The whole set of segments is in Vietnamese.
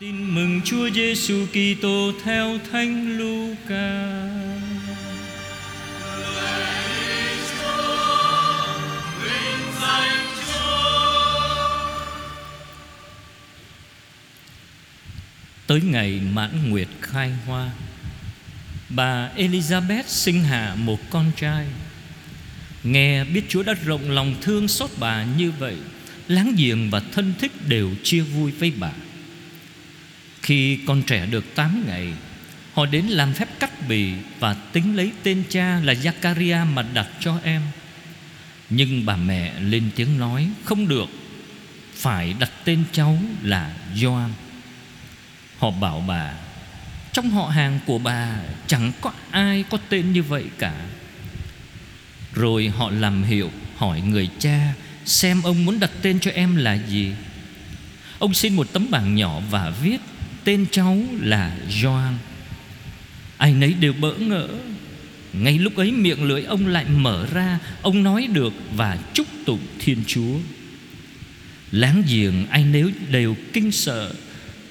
Tin mừng Chúa Giêsu Kitô theo Thánh Luca. Tới ngày mãn nguyệt khai hoa, Bà Elizabeth sinh hạ một con trai Nghe biết Chúa đã rộng lòng thương xót bà như vậy, Láng giềng và thân thích đều chia vui với bà khi con trẻ được 8 ngày, Họ đến làm phép cắt bì Và tính lấy tên cha là Zakaria mà đặt cho em. Nhưng bà mẹ lên tiếng nói, Không được, Phải đặt tên cháu là Gioan Họ bảo bà, Trong họ hàng của bà, Chẳng có ai có tên như vậy cả. Rồi họ làm hiệu Hỏi người cha Xem ông muốn đặt tên cho em là gì. Ông xin một tấm bảng nhỏ và viết Tên cháu là Gioan Ai nấy đều bỡ ngỡ. Ngay lúc ấy miệng lưỡi ông lại mở ra. Ông nói được và chúc tụng Thiên Chúa. Láng giềng ai nếu đều kinh sợ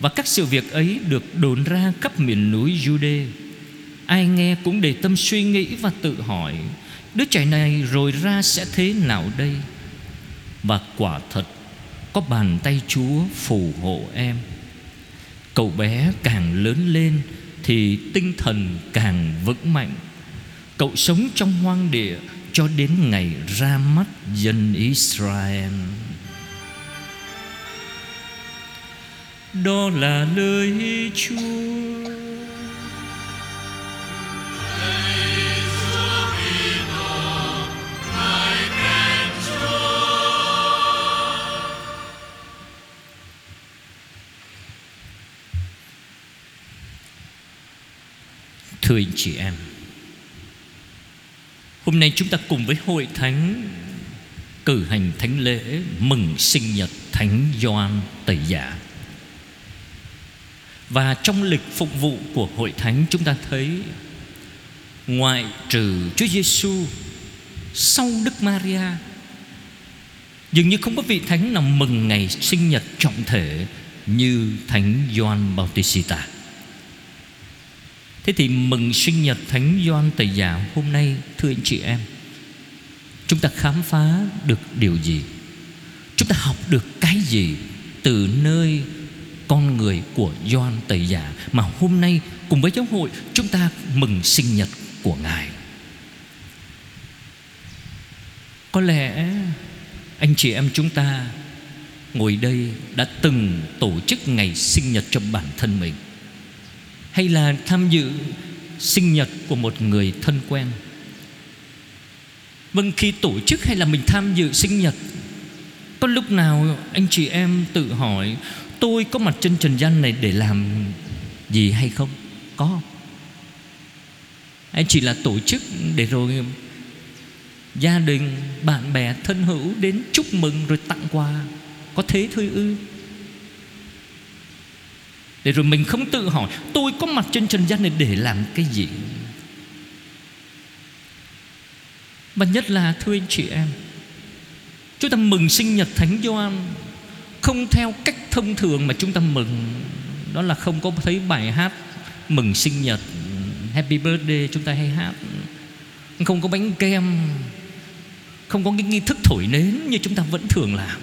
Và các sự việc ấy được đồn ra khắp miền núi Jude Ai nghe cũng để tâm suy nghĩ và tự hỏi, Đứa trẻ này rồi ra sẽ thế nào đây? Và quả thật, Có bàn tay Chúa phù hộ em. Cậu bé càng lớn lên Thì tinh thần càng vững mạnh. Cậu sống trong hoang địa Cho đến ngày ra mắt dân Israel. Đó là lời Chúa. Thưa anh chị em. Hôm nay chúng ta cùng với hội thánh Cử hành thánh lễ Mừng sinh nhật Thánh Gioan Tẩy Giả. Và trong lịch phục vụ của hội thánh Chúng ta thấy, Ngoại trừ Chúa Giêsu Sau Đức Maria, Dường như không có vị thánh nào mừng ngày sinh nhật trọng thể Như Thánh Gioan Bautista. Thế thì mừng sinh nhật Thánh Gioan Tẩy Giả hôm nay, Thưa anh chị em. Chúng ta khám phá được điều gì? Chúng ta học được cái gì Từ nơi con người của Gioan Tẩy Giả Mà hôm nay cùng với giáo hội Chúng ta mừng sinh nhật của Ngài? Có lẽ anh chị em chúng ta Ngồi đây đã từng tổ chức ngày sinh nhật cho bản thân mình hay là tham dự sinh nhật của một người thân quen? Vâng khi tổ chức hay là mình tham dự sinh nhật, có lúc nào anh chị em tự hỏi, tôi có mặt trên trần gian này để làm gì hay không? Có. Hay chỉ là tổ chức để rồi gia đình, bạn bè, thân hữu đến chúc mừng rồi tặng quà. Có thế thôi ư? Để rồi mình không tự hỏi, Tôi có mặt trên trần gian này để làm cái gì? Và nhất là, thưa anh chị em, Chúng ta mừng sinh nhật Thánh Gioan. Không theo cách thông thường mà chúng ta mừng. Đó là không có thấy bài hát Mừng sinh nhật, Happy birthday chúng ta hay hát. Không có bánh kem, Không có cái nghi thức thổi nến Như chúng ta vẫn thường làm.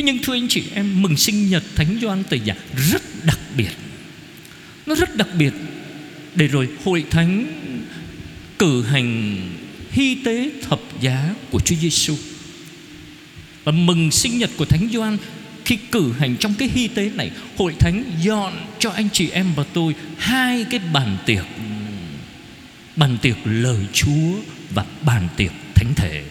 Thế nhưng thưa anh chị, em Mừng sinh nhật Thánh Gioan Tẩy Giả Rất đặc biệt. Nó rất đặc biệt. Để rồi hội thánh Cử hành hy tế thập giá của Chúa Giêsu Và mừng sinh nhật của Thánh Gioan Khi cử hành trong cái hy tế này, Hội thánh dọn cho anh chị em và tôi Hai cái bàn tiệc. Bàn tiệc lời Chúa Và bàn tiệc thánh thể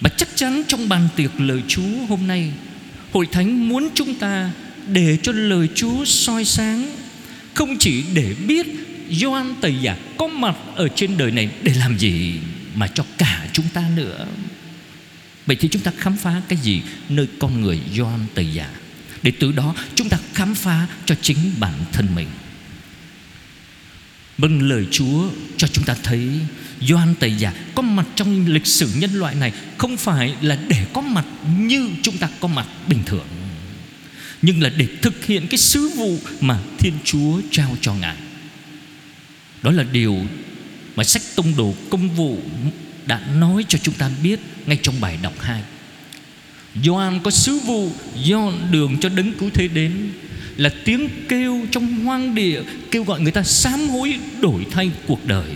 và chắc chắn trong bàn tiệc lời Chúa hôm nay, Hội Thánh muốn chúng ta để cho lời Chúa soi sáng, Không chỉ để biết Gioan Tẩy Giả có mặt ở trên đời này để làm gì, Mà cho cả chúng ta nữa. Vậy thì chúng ta khám phá cái gì nơi con người Gioan Tẩy Giả? Để từ đó chúng ta khám phá cho chính bản thân mình. Vâng lời Chúa cho chúng ta thấy Gioan Tẩy Giả có mặt trong lịch sử nhân loại này Không phải là để có mặt như chúng ta có mặt bình thường, Nhưng là để thực hiện cái sứ vụ mà Thiên Chúa trao cho Ngài. Đó là điều mà sách tông đồ công vụ đã nói cho chúng ta biết ngay trong bài đọc 2 Gioan có sứ vụ, do đường cho đấng cứu thế đến là tiếng kêu trong hoang địa, kêu gọi người ta sám hối, đổi thay cuộc đời.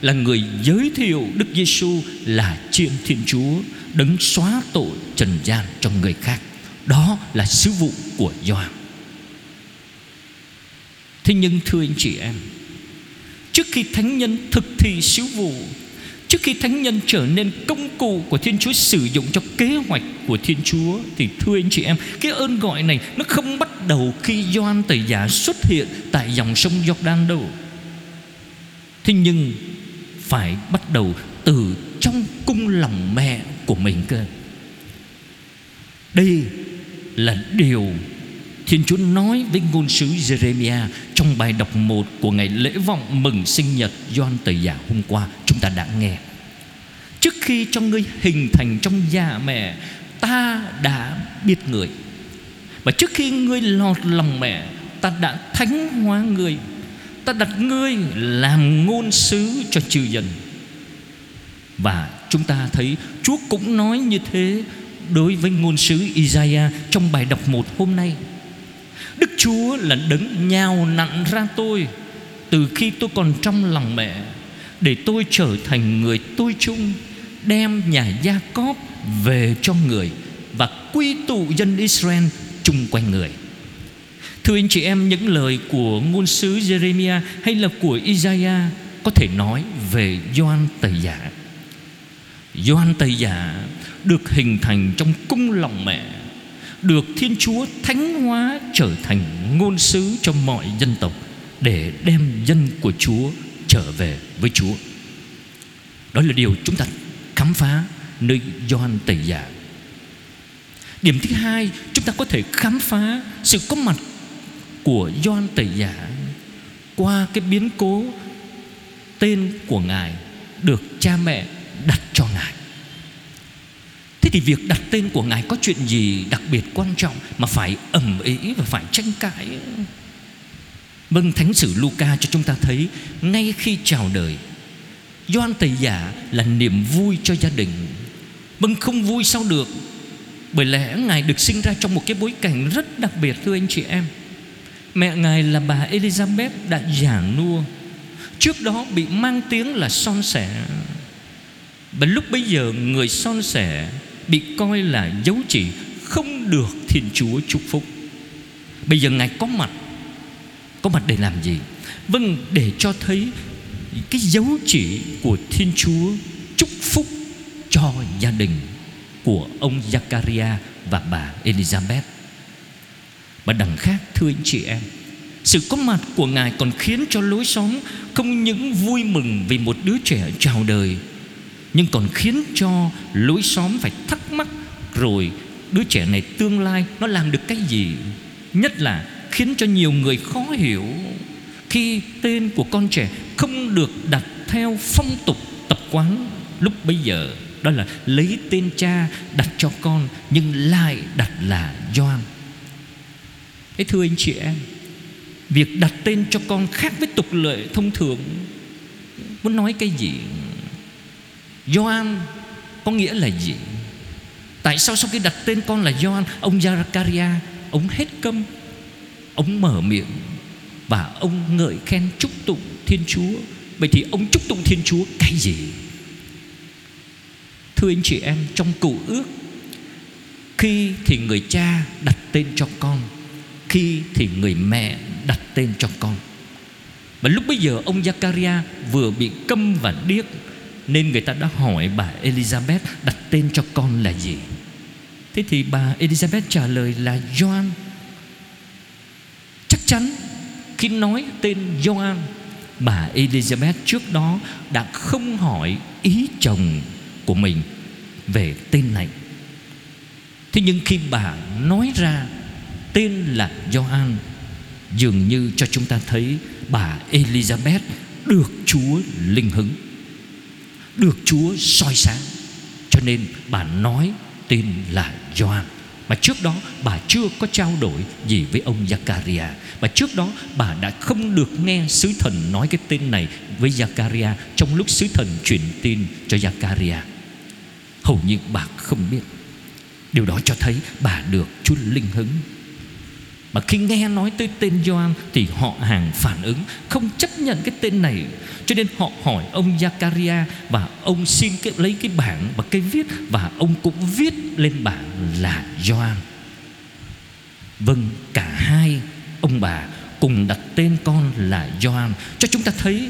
Là người giới thiệu Đức Giêsu là chiên Thiên Chúa, đấng xóa tội trần gian cho người khác. Đó là sứ vụ của Gioan. Thế nhưng thưa anh chị em, trước khi thánh nhân thực thi sứ vụ Trước khi thánh nhân trở nên công cụ của Thiên Chúa sử dụng cho kế hoạch của Thiên Chúa, Thì thưa anh chị em, Cái ơn gọi này nó không bắt đầu khi Gioan Tẩy Giả xuất hiện tại dòng sông Jordan đâu. Thế nhưng phải bắt đầu từ trong cung lòng mẹ của mình cơ. Đây là điều Thiên Chúa nói với ngôn sứ Jeremiah trong bài đọc 1 của ngày lễ vọng mừng sinh nhật Gioan Tẩy Giả hôm qua chúng ta đã nghe. Trước khi cho ngươi hình thành trong nhà mẹ, ta đã biết người. Và trước khi ngươi lọt lòng mẹ, ta đã thánh hóa ngươi. Ta đặt ngươi làm ngôn sứ cho chư dân. Và chúng ta thấy Chúa cũng nói như thế đối với ngôn sứ Isaiah trong bài đọc một hôm nay. Đức Chúa là đấng nhào nặn ra tôi Từ khi tôi còn trong lòng mẹ để tôi trở thành người tôi chung, Đem nhà Gia Cóp về cho người Và quy tụ dân Israel chung quanh người. Thưa anh chị em, Những lời của ngôn sứ Jeremiah Hay là của Isaiah Có thể nói về doan Tẩy Giả Doan Tẩy Giả Được hình thành trong cung lòng mẹ, được Thiên Chúa thánh hóa trở thành ngôn sứ cho mọi dân tộc để đem dân của Chúa trở về với Chúa. Đó là điều chúng ta khám phá nơi Gioan Tẩy Giả. Điểm thứ hai, chúng ta có thể khám phá sự có mặt của Gioan Tẩy Giả qua cái biến cố tên của Ngài được cha mẹ đặt cho Ngài. Thế thì việc đặt tên của Ngài có chuyện gì đặc biệt quan trọng Mà phải ầm ĩ và phải tranh cãi Vâng Thánh sử Luca cho chúng ta thấy, Ngay khi chào đời, Gioan Tẩy Giả là niềm vui cho gia đình. Vâng không vui sao được? Bởi lẽ Ngài được sinh ra trong một cái bối cảnh rất đặc biệt, thưa anh chị em. Mẹ Ngài là bà Elizabeth đã giả nua, Trước đó bị mang tiếng là son sẻ. Và lúc bấy giờ, người son sẻ bị coi là dấu chỉ không được Thiên Chúa chúc phúc. Bây giờ Ngài có mặt có mặt để làm gì? Vâng, để cho thấy cái dấu chỉ của Thiên Chúa chúc phúc cho gia đình của ông Zakaria và bà Elizabeth. Và đằng khác thưa anh chị em Sự có mặt của Ngài còn khiến cho lối xóm Không những vui mừng vì một đứa trẻ chào đời nhưng còn khiến cho lối xóm phải thắc mắc rồi đứa trẻ này tương lai nó làm được cái gì nhất là khiến cho nhiều người khó hiểu khi tên của con trẻ không được đặt theo phong tục tập quán lúc bấy giờ đó là lấy tên cha đặt cho con nhưng lại đặt là Gioan. Thế thưa anh chị em, việc đặt tên cho con khác với tục lệ thông thường muốn nói cái gì? Gioan có nghĩa là gì Tại sao sau khi đặt tên con là Gioan Ông Zakaria Ông hết câm Ông mở miệng Và ông ngợi khen chúc tụng Thiên Chúa. Vậy thì ông chúc tụng Thiên Chúa cái gì? Thưa anh chị em, Trong cựu ước, Khi thì người cha đặt tên cho con, Khi thì người mẹ đặt tên cho con. Và lúc bây giờ ông Zakaria vừa bị câm và điếc, nên người ta đã hỏi bà Elizabeth đặt tên cho con là gì. Thế thì bà Elizabeth trả lời là Joan chắn. Khi nói tên Gioan, Bà Elizabeth trước đó đã không hỏi ý chồng của mình về tên này. Thế nhưng khi bà nói ra tên là Gioan Dường như cho chúng ta thấy bà Elizabeth được Chúa linh hứng Được Chúa soi sáng. Cho nên bà nói tên là Gioan mà trước đó bà chưa có trao đổi gì với ông Zakaria. Và trước đó bà đã không được nghe sứ thần nói cái tên này với Zakaria Trong lúc sứ thần truyền tin cho Zakaria. Hầu như bà không biết. Điều đó cho thấy bà được Chúa linh hứng. Mà khi nghe nói tới tên Gioan Thì họ hàng phản ứng Không chấp nhận cái tên này. Cho nên họ hỏi ông Zakaria Và ông xin cái, lấy cái bảng và cái viết Và ông cũng viết lên bảng là Gioan. Vâng cả hai ông bà cùng đặt tên con là Gioan. Cho chúng ta thấy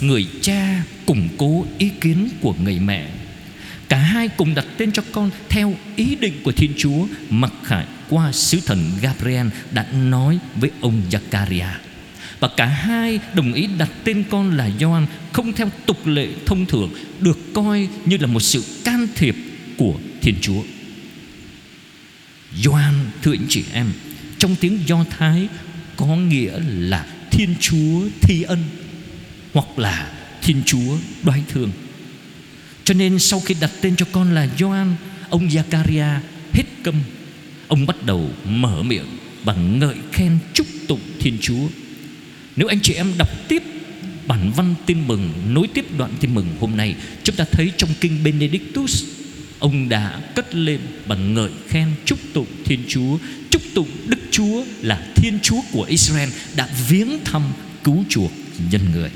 người cha củng cố ý kiến của người mẹ. Cả hai cùng đặt tên cho con theo ý định của Thiên Chúa mặc khải qua sứ thần Gabriel đã nói với ông Zakaria. Và cả hai đồng ý đặt tên con là Gioan không theo tục lệ thông thường được coi như là một sự can thiệp của Thiên Chúa. Gioan thưa anh chị em, trong tiếng Do Thái có nghĩa là Thiên Chúa thi ân hoặc là Thiên Chúa đoái thương. Cho nên sau khi đặt tên cho con là Gioan, Ông Zakaria hết câm. Ông bắt đầu mở miệng Bằng ngợi khen chúc tụng Thiên Chúa. Nếu anh chị em đọc tiếp bản văn tin mừng, Nối tiếp đoạn tin mừng hôm nay, Chúng ta thấy trong kinh Benedictus, Ông đã cất lên bằng ngợi khen chúc tụng Thiên Chúa. Chúc tụng Đức Chúa là Thiên Chúa của Israel Đã viếng thăm cứu chuộc nhân người.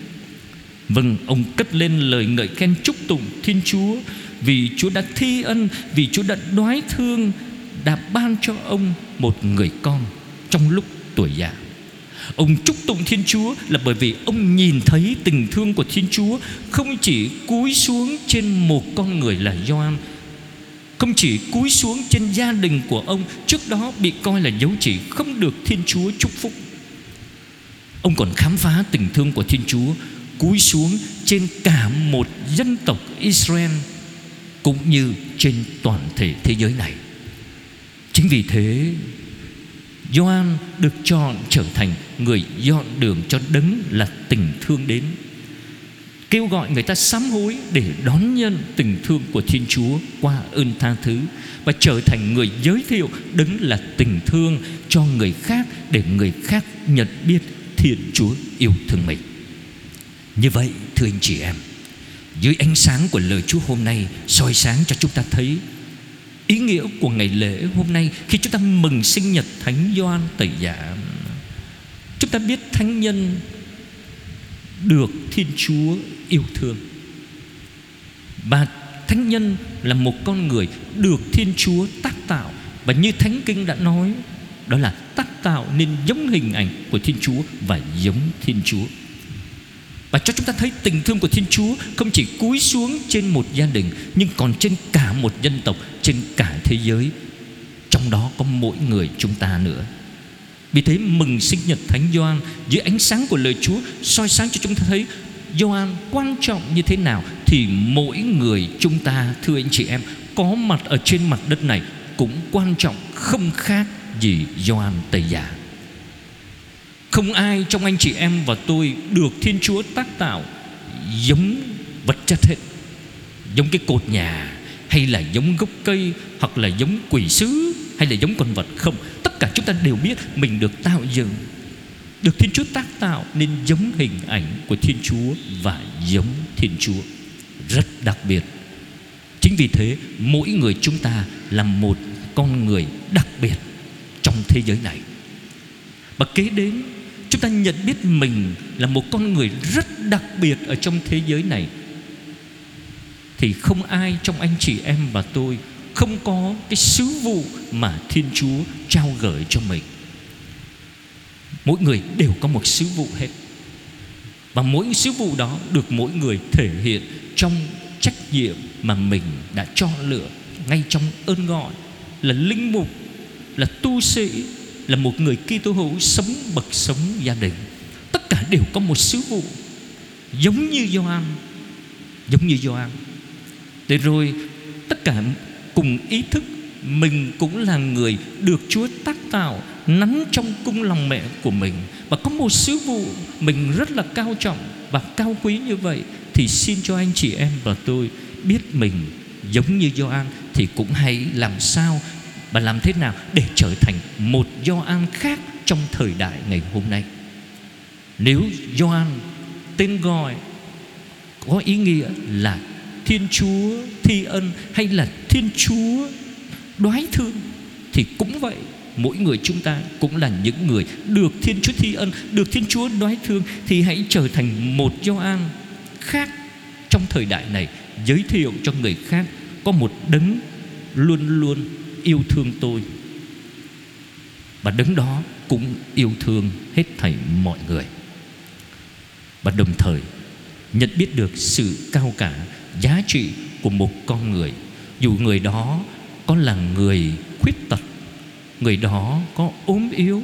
Vâng, ông cất lên lời ngợi khen chúc tụng Thiên Chúa Vì Chúa đã thi ân Vì Chúa đã đoái thương Đã ban cho ông một người con Trong lúc tuổi già. Ông chúc tụng Thiên Chúa là bởi vì ông nhìn thấy tình thương của Thiên Chúa Không chỉ cúi xuống trên một con người là Gioan Không chỉ cúi xuống trên gia đình của ông Trước đó bị coi là dấu chỉ không được Thiên Chúa chúc phúc. Ông còn khám phá tình thương của Thiên Chúa cúi xuống trên cả một dân tộc Israel cũng như trên toàn thể thế giới này. Chính vì thế, Gioan được chọn trở thành người dọn đường cho đấng là tình thương đến. Kêu gọi người ta sám hối để đón nhận tình thương của Thiên Chúa qua ơn tha thứ và trở thành người giới thiệu đấng là tình thương cho người khác để người khác nhận biết Thiên Chúa yêu thương mình. Như vậy, thưa anh chị em, Dưới ánh sáng của lời Chúa hôm nay soi sáng cho chúng ta thấy, Ý nghĩa của ngày lễ hôm nay Khi chúng ta mừng sinh nhật Thánh Gioan Tẩy Giả, Chúng ta biết Thánh Nhân Được Thiên Chúa yêu thương. Và Thánh Nhân là một con người Được Thiên Chúa tác tạo. Và như Thánh Kinh đã nói, Đó là tác tạo nên giống hình ảnh của Thiên Chúa Và giống Thiên Chúa và cho chúng ta thấy tình thương của Thiên Chúa Không chỉ cúi xuống trên một gia đình, Nhưng còn trên cả một dân tộc, Trên cả thế giới. Trong đó có mỗi người chúng ta nữa. Vì thế, mừng sinh nhật Thánh Gioan Dưới ánh sáng của lời Chúa soi sáng cho chúng ta thấy Gioan quan trọng như thế nào, Thì mỗi người chúng ta, Thưa anh chị em, Có mặt ở trên mặt đất này Cũng quan trọng không khác gì Gioan Tây Giả không ai trong anh chị em và tôi Được Thiên Chúa tác tạo Giống vật chất hết. Giống cái cột nhà, Hay là giống gốc cây, Hoặc là giống quỷ sứ, Hay là giống con vật Không. Tất cả chúng ta đều biết Mình được tạo dựng, Được Thiên Chúa tác tạo Nên giống hình ảnh của Thiên Chúa Và giống Thiên Chúa. Rất đặc biệt. Chính vì thế, mỗi người chúng ta Là một con người đặc biệt Trong thế giới này. Và kế đến ta nhận biết mình là một con người rất đặc biệt ở trong thế giới này. Thì không ai trong anh chị em và tôi Không có cái sứ vụ mà Thiên Chúa trao gửi cho mình. Mỗi người đều có một sứ vụ hết. Và mỗi sứ vụ đó được mỗi người thể hiện Trong trách nhiệm mà mình đã cho lựa Ngay trong ơn gọi Là linh mục, Là tu sĩ là một người Kitô hữu sống bậc sống gia đình. Tất cả đều có một sứ vụ, giống như Gioan, giống như Gioan. Để rồi tất cả cùng ý thức mình cũng là người được Chúa tác tạo, nắn trong cung lòng mẹ của mình. Và có một sứ vụ mình rất là cao trọng và cao quý như vậy, thì xin cho anh chị em và tôi biết mình giống như Gioan thì cũng hãy làm sao và làm thế nào để trở thành một Gioan khác trong thời đại ngày hôm nay. Nếu Gioan tên gọi có ý nghĩa là Thiên Chúa thi ân hay là Thiên Chúa đoái thương thì cũng vậy mỗi người chúng ta cũng là những người được Thiên Chúa thi ân, được Thiên Chúa đoái thương thì hãy trở thành một Gioan khác trong thời đại này giới thiệu cho người khác có một đấng luôn luôn yêu thương tôi. Và đứng đó cũng yêu thương hết thảy mọi người. Và đồng thời nhận biết được sự cao cả, giá trị của một con người. Dù người đó có là người khuyết tật, người đó có ốm yếu,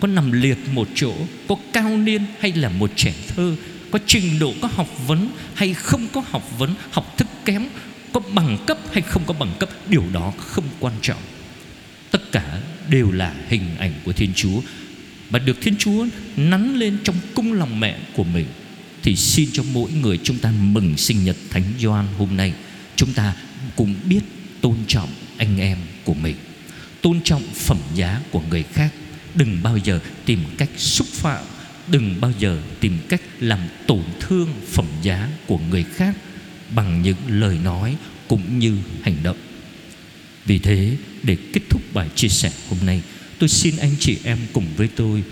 có nằm liệt một chỗ, có cao niên hay là một trẻ thơ, có trình độ có học vấn hay không có học vấn, học thức kém có bằng cấp hay không có bằng cấp, điều đó không quan trọng. Tất cả đều là hình ảnh của thiên chúa. Và được thiên chúa nắn lên trong cung lòng mẹ của mình, thì xin cho mỗi người chúng ta mừng sinh nhật thánh Gioan hôm nay. Chúng ta cũng biết tôn trọng anh em của mình, tôn trọng phẩm giá của người khác. Đừng bao giờ tìm cách xúc phạm, đừng bao giờ tìm cách làm tổn thương phẩm giá của người khác bằng những lời nói cũng như hành động. Vì thế, để kết thúc bài chia sẻ hôm nay, tôi xin anh chị em cùng với tôi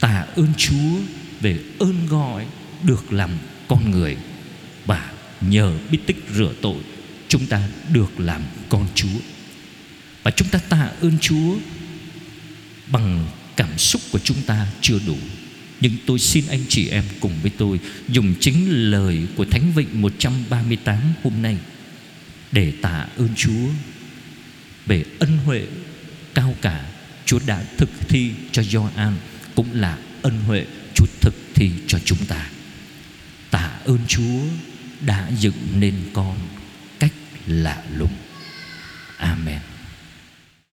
tạ ơn chúa về ơn gọi được làm con người và nhờ biết tích rửa tội, chúng ta được làm con chúa. Và chúng ta tạ ơn chúa bằng cảm xúc của chúng ta chưa đủ nhưng tôi xin anh chị em cùng với tôi Dùng chính lời của Thánh Vịnh 138 hôm nay Để tạ ơn Chúa Về ân huệ cao cả Chúa đã thực thi cho Gioan Cũng là ân huệ Chúa thực thi cho chúng ta. Tạ ơn Chúa đã dựng nên con cách lạ lùng. Amen.